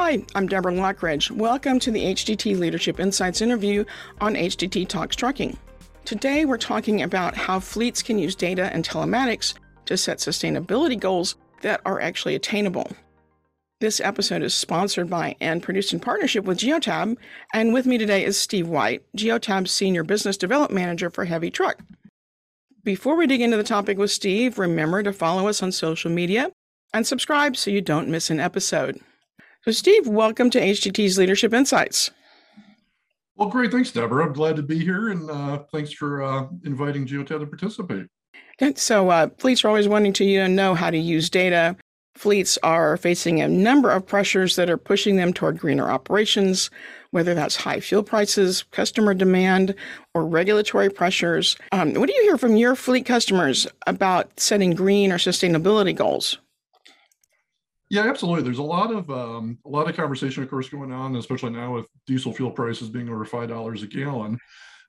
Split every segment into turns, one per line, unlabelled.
Hi, I'm Deborah Lockridge. Welcome to the HDT Leadership Insights interview on HDT Talks Trucking. Today, we're talking about how fleets can use data and telematics to set sustainability goals that are actually attainable. This episode is sponsored by and produced in partnership with Geotab, and with me today is Steve White, Geotab's Senior Business Development Manager for Heavy Truck. Before we dig into the topic with Steve, remember to follow us on social media and subscribe so you don't miss an episode. So, Steve, welcome to HDT's Leadership Insights.
Well, great. Thanks, Deborah. I'm glad to be here, and uh, thanks for uh, inviting Geotab to participate.
So, uh, fleets are always wanting to know how to use data. Fleets are facing a number of pressures that are pushing them toward greener operations, whether that's high fuel prices, customer demand, or regulatory pressures. Um, what do you hear from your fleet customers about setting green or sustainability goals?
Yeah, absolutely. There's a lot of um, a lot of conversation, of course, going on, especially now with diesel fuel prices being over five dollars a gallon.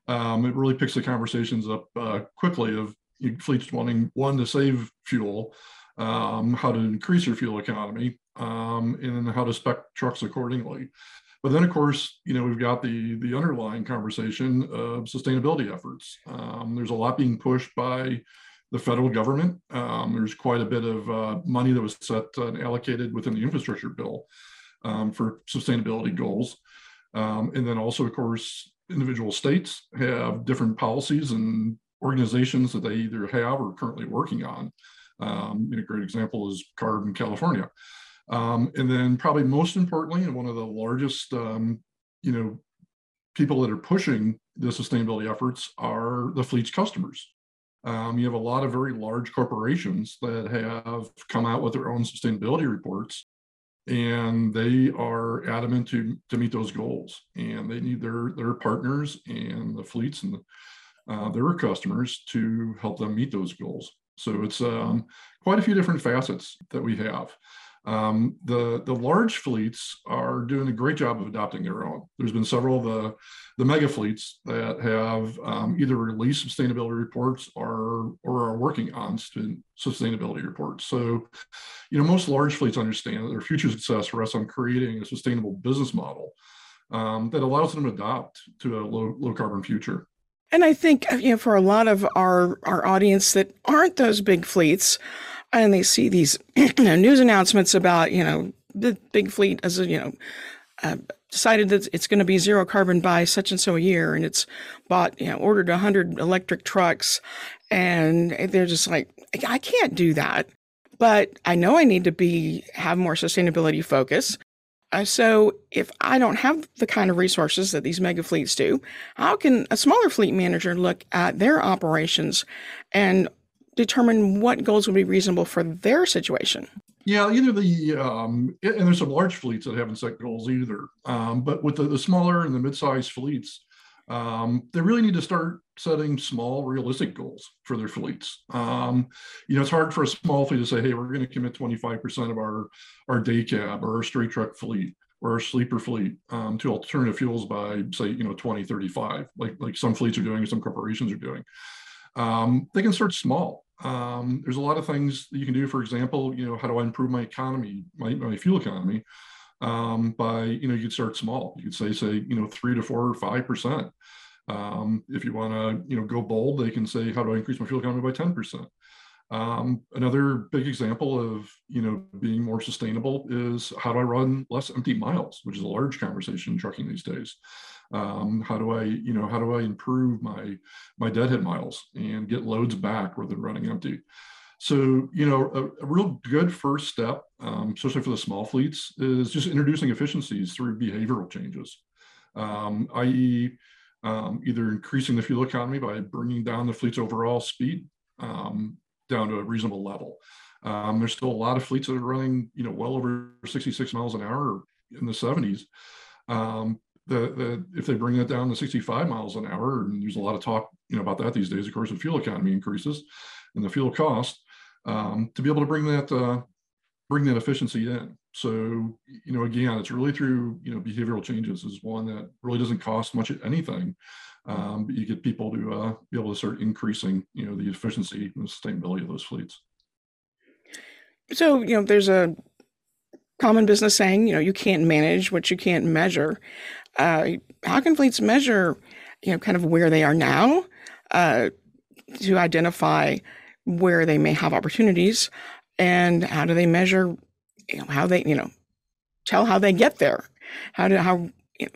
Um, it really picks the conversations up uh, quickly of fleets wanting one to save fuel, um, how to increase your fuel economy, um, and how to spec trucks accordingly. But then, of course, you know we've got the the underlying conversation of sustainability efforts. Um, there's a lot being pushed by the federal government. Um, there's quite a bit of uh, money that was set and allocated within the infrastructure bill um, for sustainability goals. Um, and then also, of course, individual states have different policies and organizations that they either have or are currently working on. Um, a great example is CARB in California. Um, and then probably most importantly, and one of the largest, um, you know, people that are pushing the sustainability efforts are the fleet's customers. Um, you have a lot of very large corporations that have come out with their own sustainability reports, and they are adamant to to meet those goals. And they need their their partners and the fleets and the, uh, their customers to help them meet those goals. So it's um, quite a few different facets that we have. Um, the the large fleets are doing a great job of adopting their own. There's been several of the the mega fleets that have um, either released sustainability reports or or are working on sustainability reports. So, you know, most large fleets understand that their future success rests on creating a sustainable business model um, that allows them to adopt to a low low carbon future.
And I think you know for a lot of our our audience that aren't those big fleets and they see these you know, news announcements about you know the big fleet as you know uh, decided that it's going to be zero carbon by such and so a year, and it's bought you know ordered hundred electric trucks, and they're just like I can't do that, but I know I need to be have more sustainability focus. Uh, so if I don't have the kind of resources that these mega fleets do, how can a smaller fleet manager look at their operations and determine what goals would be reasonable for their situation?
Yeah, either the um, and there's some large fleets that haven't set goals either. Um, but with the, the smaller and the mid-sized fleets, um, they really need to start setting small, realistic goals for their fleets. Um, you know, it's hard for a small fleet to say, "Hey, we're going to commit 25% of our our day cab or our straight truck fleet or our sleeper fleet um, to alternative fuels by, say, you know, 2035, like like some fleets are doing, some corporations are doing." Um, they can start small um, there's a lot of things that you can do. For example, you know, how do I improve my economy, my, my fuel economy? Um, by you know, you could start small. You could say, say, you know, three to four or five percent. Um, if you want to, you know, go bold, they can say, how do I increase my fuel economy by ten percent? Um, another big example of you know being more sustainable is how do I run less empty miles, which is a large conversation in trucking these days. Um, how do I, you know, how do I improve my my deadhead miles and get loads back rather than running empty? So, you know, a, a real good first step, um, especially for the small fleets, is just introducing efficiencies through behavioral changes, um, i.e., um, either increasing the fuel economy by bringing down the fleet's overall speed um, down to a reasonable level. Um, there's still a lot of fleets that are running, you know, well over 66 miles an hour in the 70s. Um, the, the if they bring that down to 65 miles an hour, and there's a lot of talk you know about that these days. Of course, the fuel economy increases and the fuel cost um, to be able to bring that uh, bring that efficiency in. So you know, again, it's really through you know behavioral changes is one that really doesn't cost much anything, um, but you get people to uh, be able to start increasing you know the efficiency and the sustainability of those fleets.
So you know, there's a common business saying, you know, you can't manage what you can't measure. Uh, how can fleets measure, you know, kind of where they are now uh, to identify where they may have opportunities, and how do they measure, you know, how they, you know, tell how they get there, how do how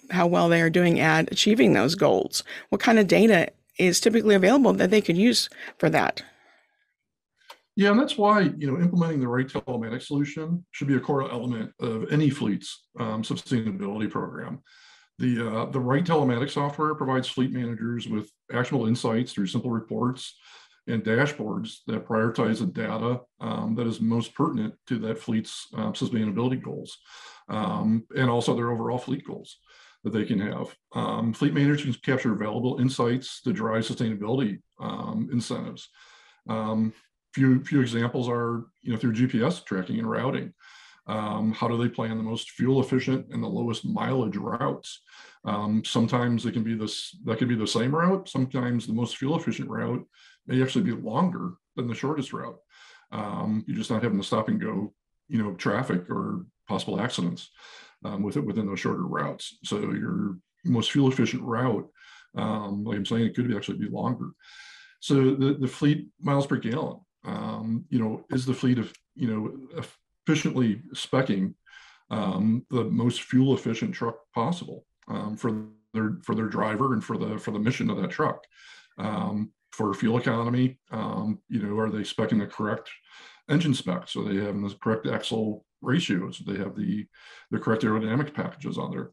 how well they are doing at achieving those goals, what kind of data is typically available that they could use for that.
Yeah, and that's why you know implementing the right telematics solution should be a core element of any fleet's um, sustainability program. The uh, the right telematics software provides fleet managers with actionable insights through simple reports and dashboards that prioritize the data um, that is most pertinent to that fleet's uh, sustainability goals um, and also their overall fleet goals that they can have. Um, fleet managers can capture valuable insights to drive sustainability um, incentives. Um, few few examples are you know through GPS tracking and routing. Um, how do they plan the most fuel efficient and the lowest mileage routes? Um, sometimes it can be this that could be the same route. Sometimes the most fuel efficient route may actually be longer than the shortest route. Um, you're just not having the stop and go, you know, traffic or possible accidents um, with it within those shorter routes. So your most fuel efficient route, um, like I'm saying, it could actually be longer. So the, the fleet miles per gallon, um, you know, is the fleet of, you know, efficiently specking um, the most fuel efficient truck possible um, for their for their driver and for the for the mission of that truck. Um, for fuel economy, um, you know, are they specking the correct engine specs? So they have the correct axle ratios. They have the the correct aerodynamic packages on there.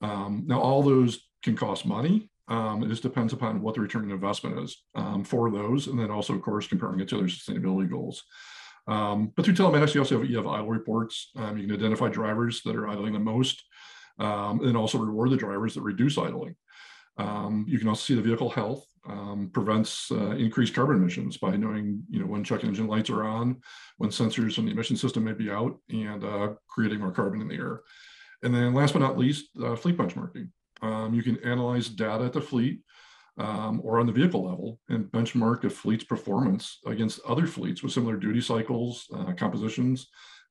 Um, now, all those can cost money. Um, it just depends upon what the return on investment is um, for those, and then also, of course, comparing it to their sustainability goals. Um, but through telematics, you also have, you have idle reports. Um, you can identify drivers that are idling the most, and also reward the drivers that reduce idling. You can also see the vehicle health um, prevents uh, increased carbon emissions by knowing, you know, when check engine lights are on, when sensors from the emission system may be out, and uh, creating more carbon in the air. And then, last but not least, uh, fleet benchmarking. Um, you can analyze data at the fleet um, or on the vehicle level and benchmark a fleet's performance against other fleets with similar duty cycles, uh, compositions,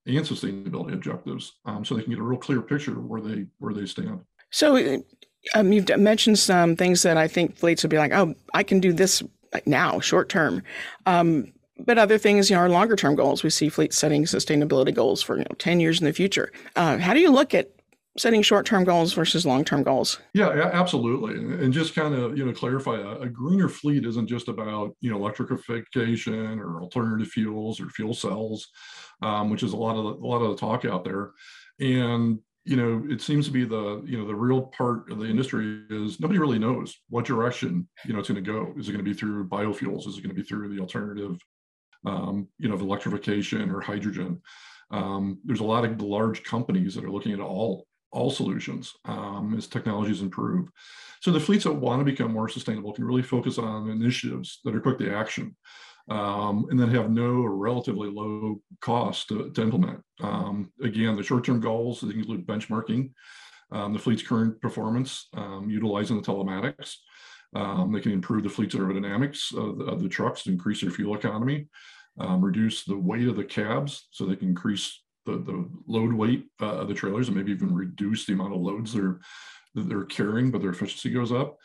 and sustainability objectives, um, so they can get a real clear picture of where they where they stand.
So um, you've mentioned some things that I think fleets would be like, oh, I can do this now, short term. Um, but other things, you know, are longer term goals. We see fleets setting sustainability goals for you know, 10 years in the future. Uh, how do you look at setting short term goals versus long term goals?
Yeah, absolutely. And just kind of, you know, clarify a, a, greener fleet isn't just about, you know, electrification or alternative fuels or fuel cells, um, which is a lot of a lot of the talk out there. And you know, it seems to be the, you know, the real part of the industry is nobody really knows what direction, you know, it's going to go. Is it going to be through biofuels? Is it going to be through the alternative, um, you know, of electrification or hydrogen? Um, there's a lot of large companies that are looking at all all solutions um, as technologies improve. So the fleets that want to become more sustainable can really focus on initiatives that are quick to action um, and then have no relatively low cost to, to implement. Um, again, the short-term goals include benchmarking um, the fleet's current performance, um, utilizing the telematics. Um, they can improve the fleet's aerodynamics of the, of the trucks to increase their fuel economy, reduce the weight of the cabs so they can increase the, the load weight uh, of the trailers and maybe even reduce the amount of loads they're, they're carrying, but their efficiency goes up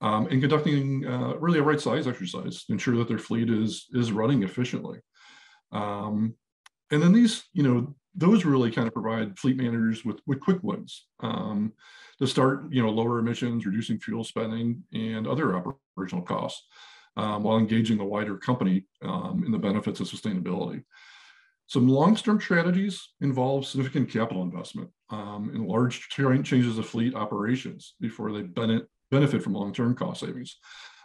um, and conducting uh, really a right size exercise to ensure that their fleet is is running efficiently. Um, and then these, you know, those really kind of provide fleet managers with, with quick wins um, to start, you know, lower emissions, reducing fuel spending and other operational costs um, while engaging the wider company um, in the benefits of sustainability. Some long-term strategies involve significant capital investment um, in large changes of fleet operations before they benefit from long-term cost savings.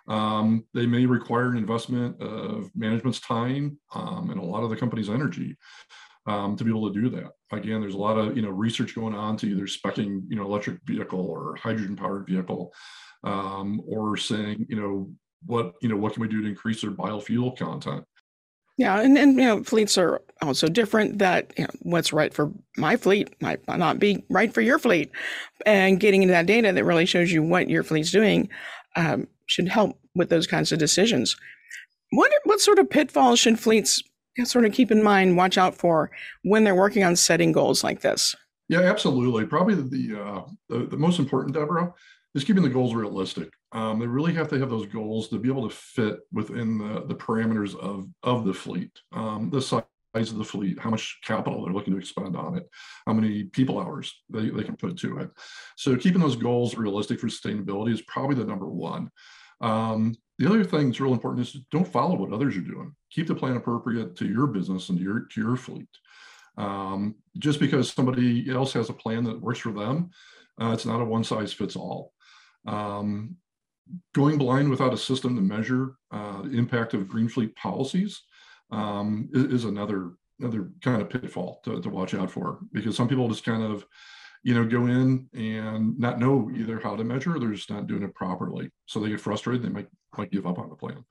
Um, they may require an investment of management's time um, and a lot of the company's energy um, to be able to do that. Again, there's a lot of you know research going on to either specing you know electric vehicle or hydrogen powered vehicle, um, or saying you know what you know what can we do to increase their biofuel content.
Yeah, and, and you know, fleets are also different. That you know, what's right for my fleet might not be right for your fleet, and getting into that data that really shows you what your fleet's doing um, should help with those kinds of decisions. What what sort of pitfalls should fleets sort of keep in mind, watch out for when they're working on setting goals like this?
Yeah, absolutely. Probably the uh, the, the, most important, Deborah, is keeping the goals realistic. Um, they really have to have those goals to be able to fit within the, the parameters of of the fleet, um, the size of the fleet, how much capital they're looking to expend on it, how many people hours they, they can put to it. So keeping those goals realistic for sustainability is probably the number one. Um, the other thing that's real important is don't follow what others are doing. Keep the plan appropriate to your business and to your to your fleet. Um, just because somebody else has a plan that works for them, uh, it's not a one size fits all. Um, going blind without a system to measure uh, the impact of green fleet policies um, is, is, another another kind of pitfall to, to watch out for because some people just kind of you know, go in and not know either how to measure or they're just not doing it properly. So they get frustrated, they might might give up on the plan.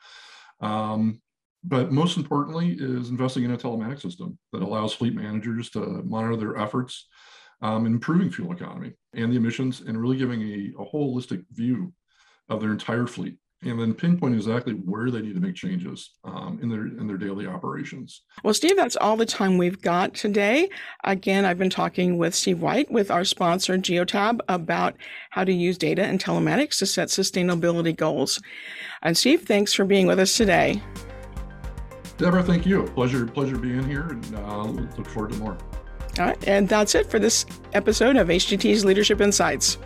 Um, but most importantly is investing in a telematics system that allows fleet managers to monitor their efforts, um, improving fuel economy and the emissions, and really giving a, a holistic view of their entire fleet and then pinpoint exactly where they need to make changes um, in their in their daily operations.
Well, Steve, that's all the time we've got today. Again, I've been talking with Steve White with our sponsor Geotab about how to use data and telematics to set sustainability goals. And Steve, thanks for being with us today.
Deborah, thank you. Pleasure, pleasure being here, and uh, look forward to more.
All right, and that's it for this episode of HDT's Leadership Insights.